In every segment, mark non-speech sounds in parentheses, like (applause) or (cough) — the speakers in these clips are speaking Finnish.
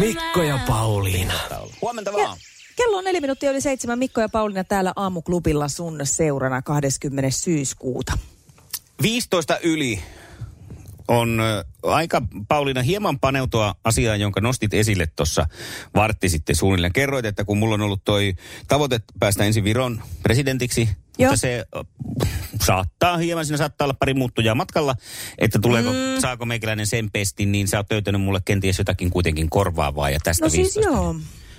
Mikko ja Pauliina. Huomenta vaan. Kello on neljä minuuttia yli seitsemän. Mikko ja Pauliina täällä aamuklubilla sun seurana 20. syyskuuta. 15 yli on aika, Pauliina, hieman paneutua asiaan, jonka nostit esille tuossa vartti sitten suunnilleen. Kerroit, että kun mulla on ollut toi tavoite päästä ensin Viron presidentiksi, Joo. mutta se saattaa hieman, siinä saattaa olla pari muuttujaa matkalla, että tuleeko, mm. saako meikäläinen sen pestin, niin sä oot löytänyt mulle kenties jotakin kuitenkin korvaavaa ja tästä No siis 15. joo.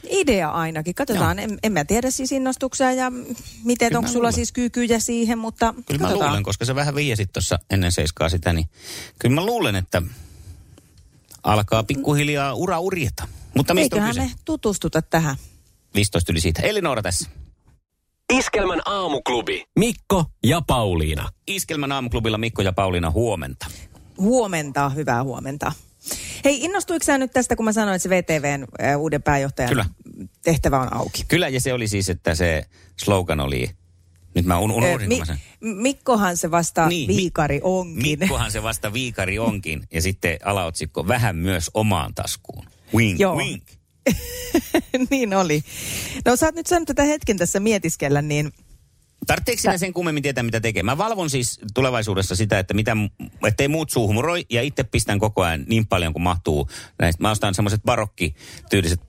Idea ainakin. Katsotaan, en, en mä tiedä siis innostuksia ja miten, Kyllä onko mä sulla luulen. siis kykyjä siihen, mutta Kyllä mä katsotaan. luulen, koska sä vähän viesit tuossa ennen seiskaa sitä, niin kyllä mä luulen, että alkaa pikkuhiljaa ura urjeta. Mutta mistä on Eiköhän kyse? me tutustuta tähän. 15 yli siitä. Elinora tässä. Iskelmän aamuklubi. Mikko ja Pauliina. Iskelmän aamuklubilla Mikko ja Pauliina huomenta. Huomenta, hyvää huomenta. Hei, innostuiko sä nyt tästä, kun mä sanoin, että se VTVn äh, uuden pääjohtajan Kyllä. tehtävä on auki? Kyllä, ja se oli siis, että se slogan oli... Nyt mä un- Ö, unohdin, Mi- sen... Mikkohan se vasta Niin, niin, Mi- viikari onkin. Mikkohan se vasta viikari onkin. Ja sitten alaotsikko vähän myös omaan taskuun. Wink, Joo. wink. (laughs) niin oli. No sä oot nyt saanut tätä hetken tässä mietiskellä, niin Tarvitseeko sinä sen kummemmin tietää, mitä tekee? Mä valvon siis tulevaisuudessa sitä, että mitä, ettei muut suuhumuroi ja itse pistän koko ajan niin paljon kuin mahtuu. Näistä, mä ostan semmoiset barokkityyliset,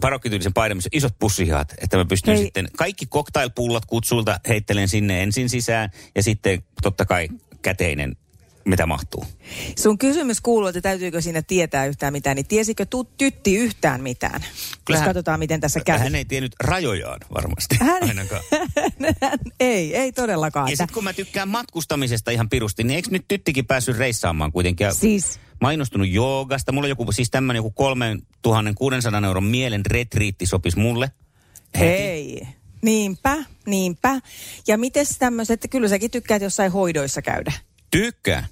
barokkityylisen paidan, missä isot pussihat, että mä pystyn Hei. sitten kaikki cocktailpullot kutsulta heittelen sinne ensin sisään ja sitten totta kai käteinen, mitä mahtuu. sun kysymys kuuluu, että täytyykö siinä tietää yhtään mitään, niin tiesikö tu- tytti yhtään mitään? Jos Kyllähän- katsotaan, miten tässä käy. Hän ei tiennyt rajojaan varmasti Hän- ainakaan. (laughs) ei, ei todellakaan. Ja sitten kun mä tykkään matkustamisesta ihan pirusti, niin eikö nyt tyttikin päässyt reissaamaan kuitenkin? Siis, mainostunut joogasta. Mulla on joku, siis tämmöinen joku 3600 euron mielen retriitti sopisi mulle. Heti. hei. Niinpä, niinpä. Ja miten tämmöiset, että kyllä säkin tykkäät jossain hoidoissa käydä. Tykkään,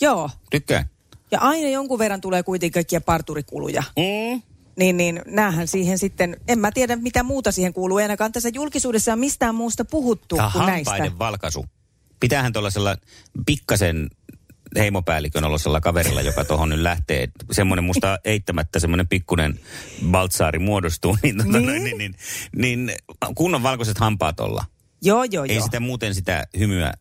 Joo. tykkään. Ja aina jonkun verran tulee kuitenkin kaikkia parturikuluja. Mm. Niin, niin näähän siihen sitten, en mä tiedä mitä muuta siihen kuuluu. Ei ainakaan tässä julkisuudessa on mistään muusta puhuttu Tämä kuin näistä. hampaiden valkaisu. Pitäähän tuollaisella pikkasen heimopäällikön olosella kaverilla, joka tuohon nyt lähtee. Semmoinen musta eittämättä semmoinen pikkunen baltsaari muodostuu, niin, tota, Niin? niin? Niin, niin, niin kunnon valkoiset hampaat olla. Joo, joo, Ei joo. sitä muuten sitä hymyä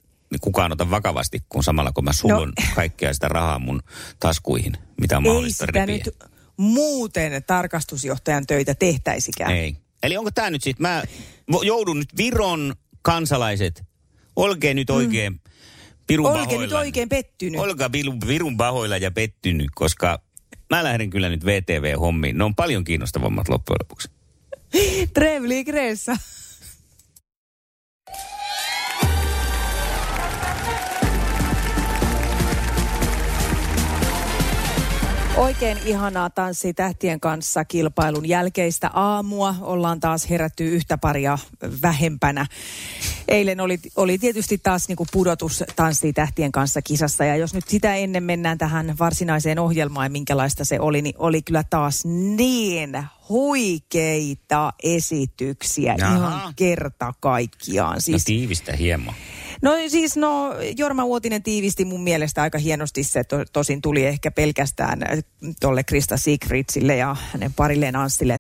kukaan ota vakavasti, kun samalla kun mä sullon No. kaikkea sitä rahaa mun taskuihin, mitä on Ei mahdollista sitä nyt muuten tarkastusjohtajan töitä tehtäisikään. Ei. Eli onko tämä nyt sitten, mä joudun nyt Viron kansalaiset, olkee nyt oikein pirun Olke pahoilla. Mm. nyt oikein pettynyt. Olkaa virun, virun pahoilla ja pettynyt, koska mä lähden kyllä nyt VTV-hommiin. Ne on paljon kiinnostavammat loppujen lopuksi. Trevlig resa. Oikein ihanaa tanssi tähtien kanssa kilpailun jälkeistä aamua. Ollaan taas herätty yhtä paria vähempänä. Eilen oli, oli tietysti taas niin kuin pudotus tanssi tähtien kanssa kisassa. Ja jos nyt sitä ennen mennään tähän varsinaiseen ohjelmaan minkälaista se oli, niin oli kyllä taas niin huikeita esityksiä Jaha. ihan kerta kaikkiaan. No Siis tiivistä hieman. No siis no, Jorma Uotinen tiivisti mun mielestä aika hienosti se, to, tosin tuli ehkä pelkästään äh, tolle Krista Sigridsille ja hänen parilleen Anssille.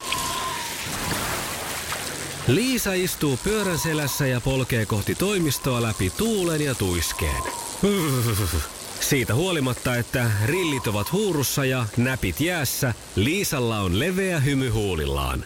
Liisa istuu pyörän selässä ja polkee kohti toimistoa läpi tuulen ja tuiskeen. Siitä huolimatta, että rillit ovat huurussa ja näpit jäässä, Liisalla on leveä hymy huulillaan.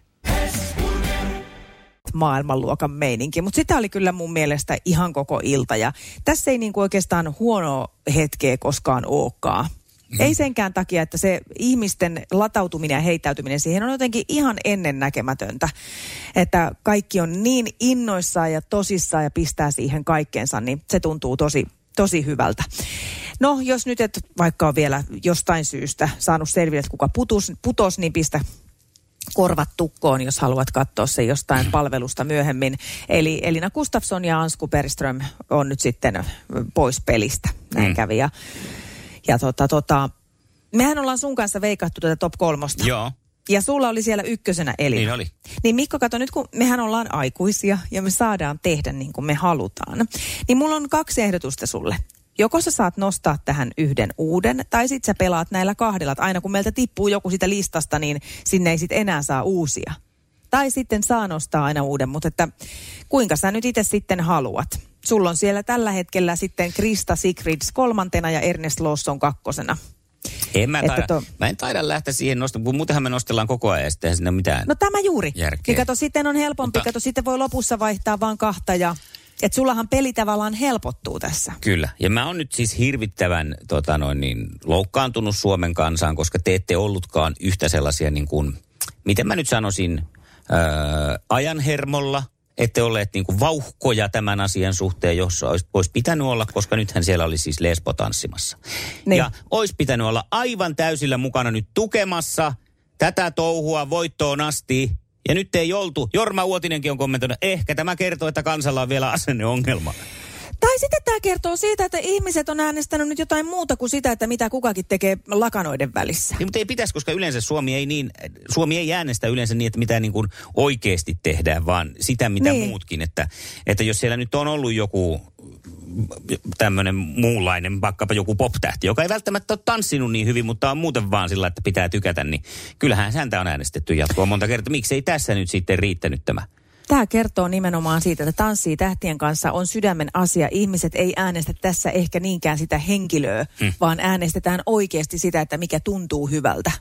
Maailmanluokan meininki. Mutta sitä oli kyllä mun mielestä ihan koko ilta. Ja tässä ei niinku oikeastaan huono hetkeä koskaan olekaan. Mm. Ei senkään takia, että se ihmisten latautuminen ja heittäytyminen siihen on jotenkin ihan ennennäkemätöntä. Että kaikki on niin innoissaan ja tosissaan ja pistää siihen kaikkeensa, niin se tuntuu tosi, tosi hyvältä. No, jos nyt et vaikka on vielä jostain syystä saanut selville, että kuka putos, putos, niin pistä korvat tukkoon, jos haluat katsoa se jostain palvelusta myöhemmin. Eli Elina Gustafsson ja Ansku Bergström on nyt sitten pois pelistä. Näin mm. kävi. Ja, ja tota, tota, mehän ollaan sun kanssa veikattu tätä top kolmosta. Joo, Ja sulla oli siellä ykkösenä Elina. niin oli. Niin Mikko, kato nyt kun mehän ollaan aikuisia ja me saadaan tehdä niin kuin me halutaan. Niin mulla on kaksi ehdotusta sulle. Joko sä saat nostaa tähän yhden uuden, tai sit sä pelaat näillä kahdella. Aina kun meiltä tippuu joku sitä listasta, niin sinne ei sit enää saa uusia. Tai sitten saa nostaa aina uuden, mutta että kuinka sä nyt itse sitten haluat? Sulla on siellä tällä hetkellä sitten Krista Sigrids kolmantena ja Ernest Lawson kakkosena. En mä, taida, to- mä en taida lähteä siihen nostamaan, kun muutenhan me nostellaan koko ajan ja sitten siinä mitään. No tämä juuri. Järkeä. Niin kato, sitten on helpompi. Mutta... Kato, sitten voi lopussa vaihtaa vaan kahta ja... Että sullahan peli tavallaan helpottuu tässä. Kyllä. Ja mä oon nyt siis hirvittävän tota noin, niin, loukkaantunut Suomen kansaan, koska te ette ollutkaan yhtä sellaisia niin kuin, miten mä nyt sanoisin, öö, ajanhermolla. Ette olleet niin kuin vauhkoja tämän asian suhteen, jossa olisi, olisi pitänyt olla, koska nythän siellä oli siis Lesbo tanssimassa. Niin. Ja olisi pitänyt olla aivan täysillä mukana nyt tukemassa tätä touhua voittoon asti. Ja nyt ei oltu. Jorma Uotinenkin on kommentoinut, ehkä tämä kertoo, että kansalla on vielä asenneongelma. Tai sitten tämä kertoo siitä, että ihmiset on äänestänyt nyt jotain muuta kuin sitä, että mitä kukakin tekee lakanoiden välissä. Niin, mutta ei pitäisi, koska yleensä Suomi ei, niin, Suomi ei äänestä yleensä niin, että mitä niin kuin oikeasti tehdään, vaan sitä mitä Niin. muutkin. Että, että jos siellä nyt on ollut joku tämmöinen muunlainen, vaikkapa joku pop-tähti, joka ei välttämättä ole tanssinut niin hyvin, mutta on muuten vaan sillä, että pitää tykätä, niin kyllähän häntä on äänestetty jatkoa monta kertaa. Miksi ei tässä nyt sitten riittänyt tämä? Tämä kertoo nimenomaan siitä, että tanssii tähtien kanssa on sydämen asia. Ihmiset ei äänestä tässä ehkä niinkään sitä henkilöä, hmm. vaan äänestetään oikeasti sitä, että mikä tuntuu hyvältä.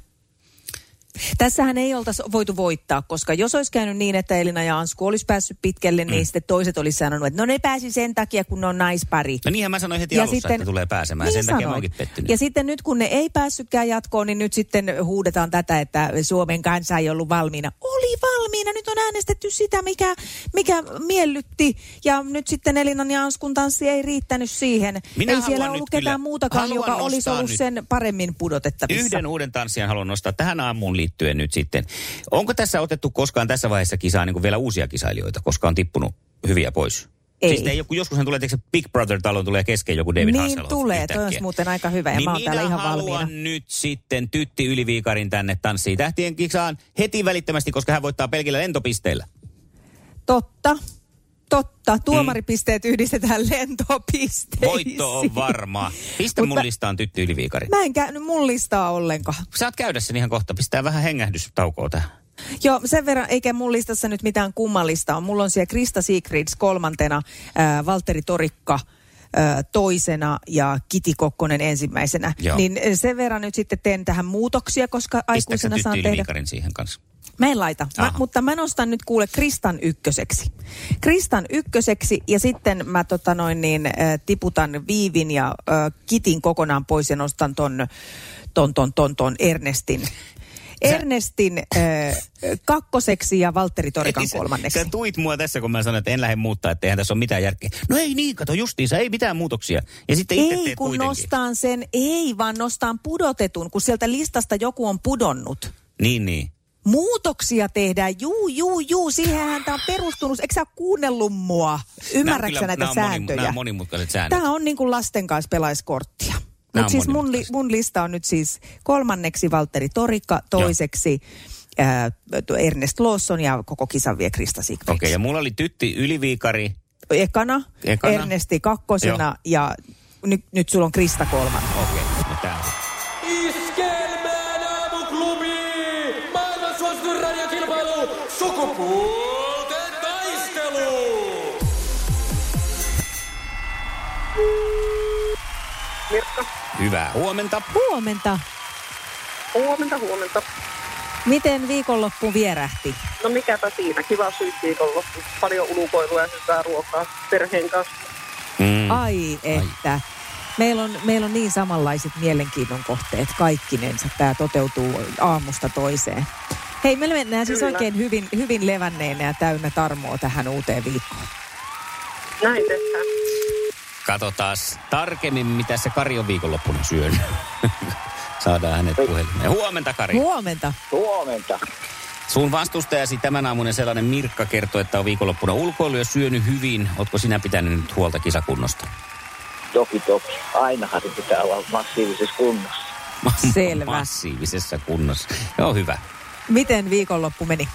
Tässähän ei oltaisi voitu voittaa, koska jos olisi käynyt niin, että Elina ja Ansku olisi päässyt pitkälle, niin sitten toiset olisi sanonut, että no ne pääsi sen takia, kun ne on naispari. No niinhän mä sanoin heti alussa, että tulee pääsemään. Niin Sen takia mä oonkin pettynyt. Ja sitten nyt kun ne ei päässytkään jatkoon, niin nyt sitten huudetaan tätä, että Suomen kansa ei ollut valmiina. Oli valmiina, nyt on äänestetty sitä, mikä, mikä miellytti. Ja nyt sitten Elinan ja Anskun tanssi ei riittänyt siihen. Minä ei siellä ollut ketään kyllä- muutakaan, joka olisi ollut nyt sen paremmin pudotettavissa. Yhden uuden tanssijan haluan nostaa tähän aamuun liittyen nyt sitten. Onko tässä otettu koskaan tässä vaiheessa kisaa niin kuin vielä uusia kisailijoita, koska on tippunut hyviä pois? Ei. Siis ei joku, joskushan tulee, tiedätkö, Big Brother-talon tulee kesken joku David Niin Hasselhoff tulee, yhtäkkiä. toi olisi muuten aika hyvä ja niin mä oon täällä ihan haluan valmiina. nyt sitten Tytti Yliviikarin tänne tanssiin tähtien kisaan heti välittömästi, koska hän voittaa pelkillä lentopisteillä. Totta. Totta. Tuomaripisteet yhdistetään lentopisteisiin. Voitto on varma. Pistä mun listaan Tytti Yliviikari. Mä en käynyt mun listaa ollenkaan. Saat käydä sen ihan kohta. Pistää vähän hengähdystaukoa tähän. Joo, sen verran, eikä mun listassa nyt mitään kummallista on. Mulla on siellä Krista Sigrids kolmantena, ää, Valtteri Torikka ää, toisena ja Kiti Kokkonen ensimmäisenä. Joo. Niin sen verran nyt sitten teen tähän muutoksia, koska aikuisena saan tehdä... Siihen kanssa? Mä en laita, mä, mutta mä nostan nyt kuule Kristan ykköseksi. Kristan ykköseksi ja sitten mä tota noin niin, äh, tiputan Viivin ja äh, Kitin kokonaan pois ja nostan ton, ton, ton, ton, ton Ernestin. Ernestin äh, kakkoseksi ja Valtteri Torikan Ei, sä- kolmanneksi. Sä tuit mua tässä, kun mä sanoin, että en lähde muuttaa, että eihän tässä ole mitään järkeä. No ei niin, kato justiinsa, ei mitään muutoksia. Ja sitten itse Ei, kun kuitenkin. nostaan sen, ei vaan nostaan pudotetun, kun sieltä listasta joku on pudonnut. Niin, niin. Muutoksia tehdään, juu, juu, juu, siihenhän tämä on perustunut. Eikö sä kuunnellut mua? Ymmärrätkö näitä nämä on moni- sääntöjä? Nämä on monimutkaiset säännöt. Tämä on niin kuin lasten kanssa pelaiskorttia. Mutta on siis mun, li, mun lista on nyt siis kolmanneksi Valtteri Torikka, toiseksi ää, tuo Ernest Lawson ja koko kisan vie Krista. Okei, okay, ja mulla oli Tytti Yliviikari. Ekana, Ekana. Ernesti kakkosena ja nyt, nyt sulla on Krista kolmantena. Sukupuolten taistelu! Mirkka. Hyvää huomenta. Huomenta. Huomenta, huomenta. Miten viikonloppu vierähti? No mikäpä siinä, kiva syysviikonloppu. Paljon ulkoilua ja hyvää ruokaa perheen kanssa. Mm. Ai että. Meillä on, meillä on niin samanlaiset mielenkiinnon kohteet kaikkinensa. Tämä toteutuu aamusta toiseen. Hei, me mennään siis Kyllä. oikein hyvin, hyvin levänneenä ja täynnä tarmoa tähän uuteen viikkoon. Näin tehdään. Katsotaan tarkemmin, mitä se Kari on viikonloppuna syönyt. (laughs) Saadaan hänet puhelimeen. Huomenta, Kari. Huomenta. Huomenta. Sun vastustajasi tämän aamunen sellainen Mirkka kertoi, että on viikonloppuna ulkoilu ja syönyt hyvin. Ootko sinä pitänyt nyt huolta kisakunnosta? Toki toki. Ainahan se pitää olla massiivisessa kunnossa. Selvä. Massiivisessa kunnossa. Joo, hyvä. Miten viikonloppu meni?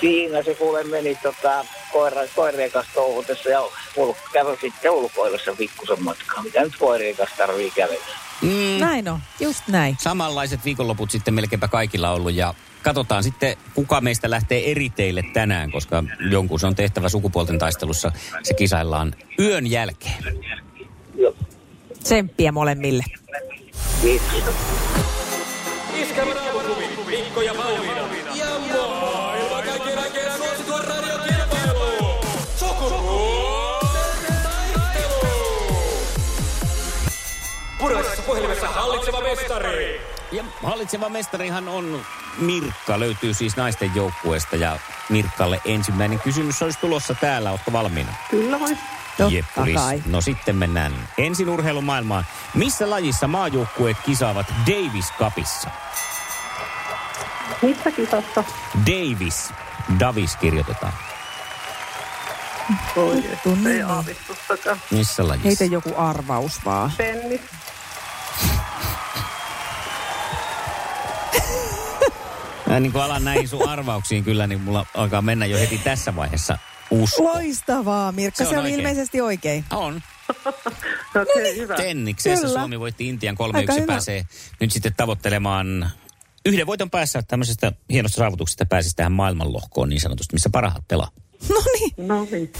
Siinä se kuule meni tota, koira, koirien kanssa touhutessa ja ul, kävi sitten ulkoilussa pikkusen matkaa. Mitä nyt koirien kanssa tarvii kävellä? Mm, Näin on, just näin. samanlaiset viikonloput sitten melkeinpä kaikilla ollut ja katsotaan sitten, kuka meistä lähtee eri teille tänään, koska jonkun se on tehtävä sukupuolten taistelussa. Se kisaillaan yön jälkeen. Tsemppiä molemmille. Kiitos. Mikko ja Pauliina. Ja maailman kaikkien aikeen suosituen radiokilpailu. Sukupuolten taistelu. Puraisessa puhelimessa hallitseva mestari. Ja hallitseva mestarihan on Mirkka, löytyy siis naisten joukkueesta ja Mirkkalle ensimmäinen kysymys olisi tulossa täällä. Ootko valmiina? Kyllä vai? Totta Jeppuris. kai. No sitten mennään ensin urheilumaailmaan. Missä lajissa maajoukkueet kisaavat Davis Cupissa? Missä kisassa? Davis. Davis kirjoitetaan. Oi, Vittu, ei niin. aavistustakaan. Missä lajissa? Heitä joku arvaus vaan. Tennis. (laughs) Mä niin kuin alan näihin sun arvauksiin kyllä, niin mulla alkaa mennä jo heti tässä vaiheessa usko. Loistavaa, Mirkka. Se Se, on oli oikein. ilmeisesti oikein. On. (laughs) Okei, okay, hyvä. Tenniksessä Kyllä. Suomi voitti Intian 3-1 Aika hyvä. pääsee nyt sitten tavoittelemaan yhden voiton päässä tämmöisestä hienosta saavutuksesta pääsisi tähän maailmanlohkoon niin sanotusti, missä parhaat pelaa. No niin. No niin.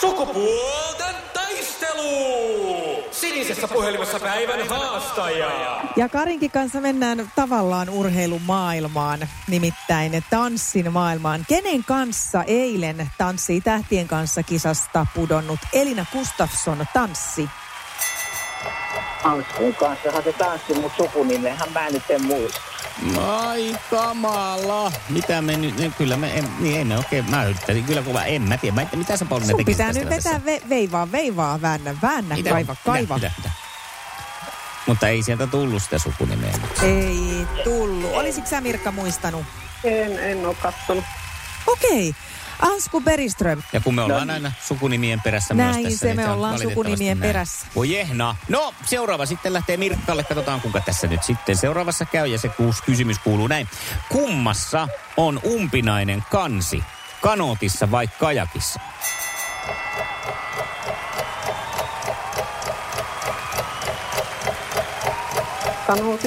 Sukupuolten taistelu. Sinisessä puhelimessa päivän haastaja. Ja Karinkin kanssa mennään tavallaan urheilumaailmaan, nimittäin tanssin maailmaan. Kenen kanssa eilen tanssii tähtien kanssa kisasta pudonnut Elina Gustafsson tanssi? Anskun kanssa se tanssi, mutta sukunimehän mä nyt en muista. Ai kamala. Mitä me nyt, niin kyllä me, em, niin ei me oikein, mä yrittäisin kyllä kuva, en mä tiedä. Mä, en- mitä sä Pauliina Sun tekisit pitää tässä nyt vetää ve- veivaa, veivaa, väännä, väännä, Mitä? kaiva, kaiva. Mitä? Mitä? Mutta ei sieltä tullut sitä sukunimeä. Ei tullut. Olisitko sä Mirkka muistanut? En, en ole kattonut. Okei. Ansku Beriström. Ja kun me ollaan aina sukunimien perässä Näin myös tässä. se, niin me ollaan sukunimien näin. perässä. Voi jehna. No, seuraava sitten lähtee Mirkkalle. Katsotaan, kuinka tässä nyt sitten seuraavassa käy. Ja se kuus kysymys kuuluu näin. Kummassa on umpinainen kansi? Kanootissa vai kajakissa? Sanoo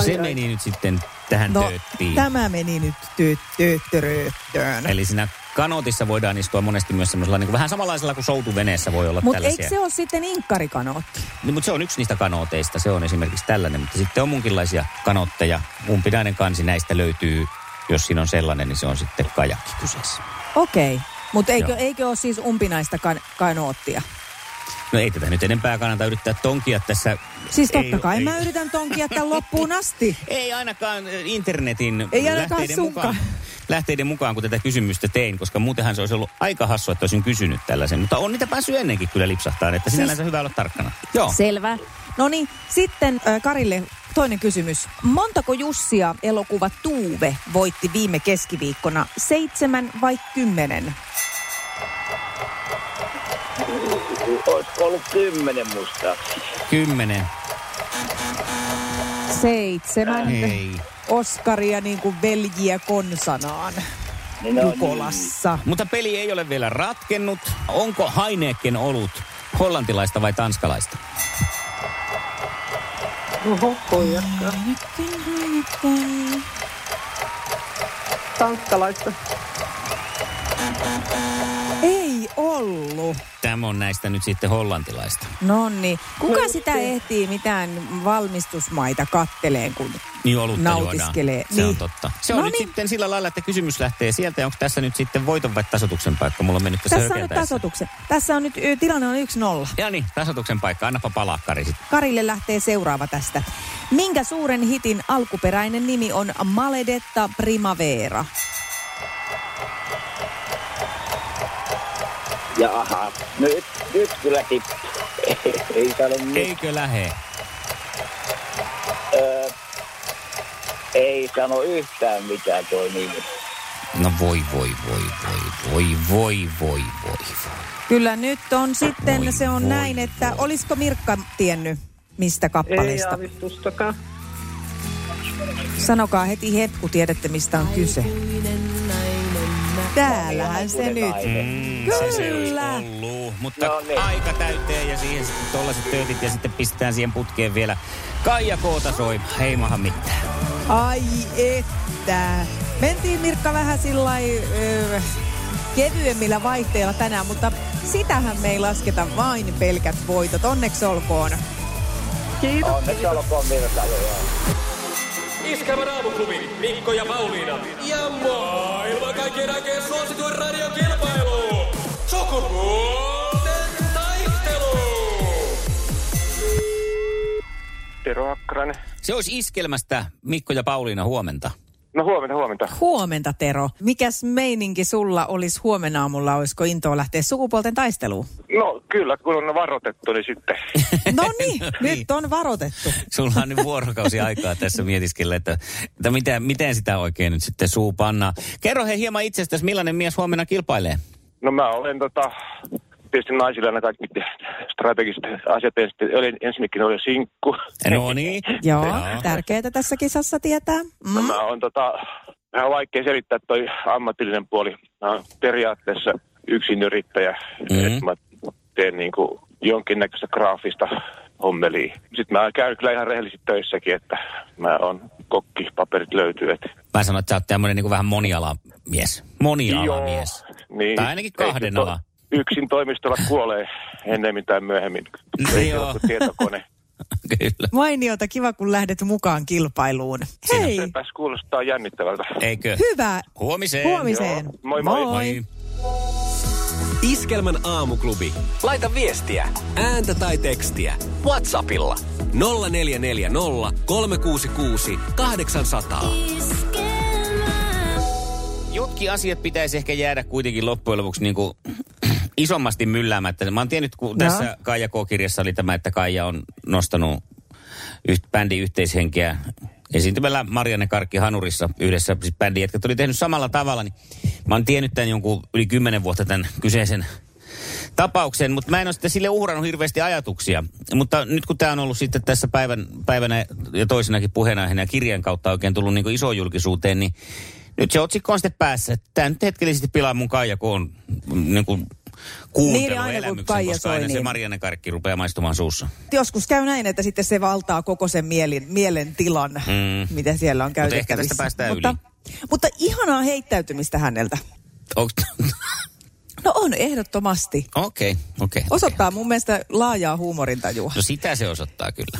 sitten. Se meni nyt sitten tähän No, tööttiin. tämä meni nyt työttöröttöön. Eli siinä kanootissa voidaan istua monesti myös semmoisella niin kuin vähän samanlaisella kuin soutuveneessä voi olla Mutta eikö se ole sitten inkkarikanotti? Niin, mutta se on yksi niistä kanooteista. Se on esimerkiksi tällainen. Mutta sitten on munkinlaisia kanootteja. Umpinainen kansi näistä löytyy. Jos siinä on sellainen, niin se on sitten kajakki kyseessä. Okei. Mutta eikö, Joo. eikö ole siis umpinaista kan- kanoottia? No ei tätä nyt enempää kannata yrittää tonkia tässä. Siis totta ei, kai ei, mä yritän tonkia tämän loppuun asti. (laughs) Ei ainakaan internetin Ei ainakaan lähteiden, sunkaan. mukaan, lähteiden mukaan, kun tätä kysymystä tein, koska muutenhan se olisi ollut aika hassua, että olisin kysynyt tällaisen. Mutta on niitä päässyt ennenkin kyllä lipsahtaa, että sinällänsä hyvä olla tarkkana. Joo. Selvä. No niin, sitten äh, Karille toinen kysymys. Montako Jussia elokuva Tuuve voitti viime keskiviikkona? Seitsemän vai kymmenen? Olisiko ollut kymmenen muistaakseni? Kymmenen. Seitsemän. Ei. Oskaria niin kuin veljiä konsanaan Niin on Jukolassa. Mutta peli ei ole vielä ratkennut. Onko Heineken ollut hollantilaista vai tanskalaista? Oho, pojakka. Tanskalaista. Tämä on näistä nyt sitten hollantilaista. No niin. Kuka sitä ehtii mitään valmistusmaita katteleen, kun Niin olutta nautiskelee? juodaan. Se on Niin. totta. Se on No nyt niin. sitten sillä lailla, että kysymys lähtee sieltä. Onko tässä nyt sitten voiton vai tasotuksen paikka? Mulla on mennyt tässä, Tässä on nyt tasotuksen. Tässä on nyt, tilanne on 1-0. Ja niin, tasotuksen paikka. Annapa palaa, Kari, sitten. Karille lähtee seuraava tästä. Minkä suuren hitin alkuperäinen nimi on Maledetta Primavera? Jaha, no nyt, nyt kyllä tippuu. (laughs) Ei sano mitään. Eikö lähe? Öö, ei sano yhtään mitään toi nimi. No voi, voi, voi, voi, voi, voi, voi, voi. Kyllä nyt on sitten, voi, se on voi, näin, että olisiko Mirkka tiennyt mistä kappaleista? Ei aavistustakaan. Sanokaa heti hetku, tiedätte mistä on kyse. Täällähän se nyt. Mm, se se Kyllä. ollut. Mutta No niin. aika täyteen ja siihen sitten tollaset töötit ja sitten pistetään siihen putkeen vielä Kaija Koota soi. Ei maha mitään. Ai että. Mentiin Mirkka vähän sillä kevyemmillä vaihteilla tänään, mutta sitähän me ei lasketa vain pelkät voitot. Onneksi olkoon. Kiitos. Onneksi olkoon Mirka. Joo. Iskävä raamuklubi, Mikko ja Pauliina. Ja maailman kaikkien aikeen suosituen radiokilpailu. Sukupuolten taistelu. Tero Hakkarainen. Se olisi iskelmästä Mikko ja Pauliina huomenta. No huomenta, huomenta. Huomenta Tero. Mikäs meininki sulla olisi huomenna aamulla? Olisiko intoa lähteä sukupuolten taisteluun? No kyllä, kun on varoitettu, niin sitten. (laughs) No niin, (laughs) nyt on varoitettu. Sulla on nyt vuorokausi aikaa tässä mietiskellä, että, että miten, miten sitä oikein nyt sitten suu pannaan. Kerro he hieman itsestäsi, millainen mies huomenna kilpailee? No mä olen tota, tietysti naisilla aina kaikki strategiset asiat. Ja sitten olin, ensinnäkin olin sinkku. No niin. (laughs) Joo, Joo. tärkeää tässä kisassa tietää. Mm. mä on tota, vähän vaikea selittää toi ammatillinen puoli. Mä oon periaatteessa yksin yrittäjä. Mhm. Mm. Että mä teen niinku jonkinnäköistä graafista hommelia. Sitten mä käyn kyllä ihan rehellisesti töissäkin, että mä oon kokki, paperit löytyy. Että Mä sanon, että sä oot tämmöinen niin vähän monialamies. Monialamies. Niin, Tai ainakin kahden ei se to- ala. Yksin toimistolla kuolee ennemmin tai myöhemmin. Ei Joo. tietokone. Kyllä. Mainiota, kiva kun lähdet mukaan kilpailuun. Hei, Sepäs kuulostaa jännittävältä. Eikö? hyvä. Huomiseen. Huomiseen. Joo, moi moi. Moi. Iskelmän aamuklubi. Laita viestiä, ääntä tai tekstiä. Whatsappilla 0440 366 800. Jotkin asiat pitäisi ehkä jäädä kuitenkin loppujen lopuksi niin kuin isommasti mylläämättä. Mä oon tiennyt, kun tässä Kaija K-kirjassa oli tämä, että Kaija on nostanut yht, bändin yhteishenkeä esiintymällä Marianne Karkki Hanurissa yhdessä, siis bändin jätkät oli tehnyt samalla tavalla, niin mä oon tiennyt tämän jonkun yli kymmenen vuotta tämän kyseisen tapauksen, mutta mä en ole sitten sille uhrannut hirveästi ajatuksia. Mutta nyt kun tämä on ollut sitten tässä päivän, päivänä ja toisenakin puheenaiheena ja kirjan kautta oikein tullut niin iso julkisuuteen, niin nyt se otsikko on sitten päässä. Tämä nyt hetkellisesti pilaa mun Kaija, kun on niin kuin kuunteluelämyksen, Kaija koska aina se niin- Marianne Karkki rupeaa maistumaan suussa. Joskus käy näin, että sitten se valtaa koko sen mielin, mielen tilan, Mm. mitä siellä on Mutta ehkä käytettävissä. tästä päästään mutta, mutta ihanaa heittäytymistä häneltä. Onks- No on, ehdottomasti. Okei, okei. Osoittaa mun mielestä laajaa huumorintajua. No sitä se osoittaa kyllä.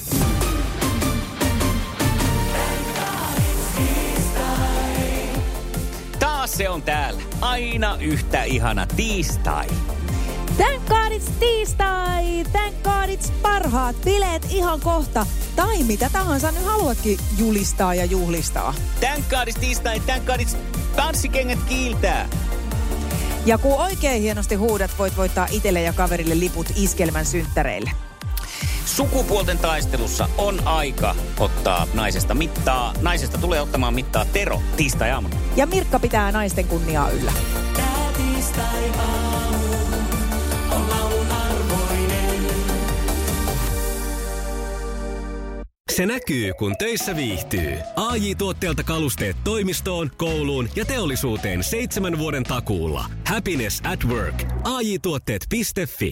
Se on täällä. Aina yhtä ihana tiistai. Thank God it's tiistai! Thank God it's parhaat bileet ihan kohta. Tai mitä tahansa nyt haluatkin julistaa ja juhlistaa. Thank God it's tiistai, thank God it's tanssikengät kiiltää. Ja kun oikein hienosti huudat, voit voittaa itselle ja kaverille liput iskelmän synttäreille. Sukupuolten taistelussa on aika ottaa naisesta mittaa. Naisesta tulee ottamaan mittaa Tero tiistai-aamuna. Ja Mirkka pitää naisten kunniaa yllä. Se näkyy, kun töissä viihtyy. ai tuotteelta kalusteet toimistoon, kouluun ja teollisuuteen seitsemän vuoden takuulla. Happiness at work. AJ-tuotteet.fi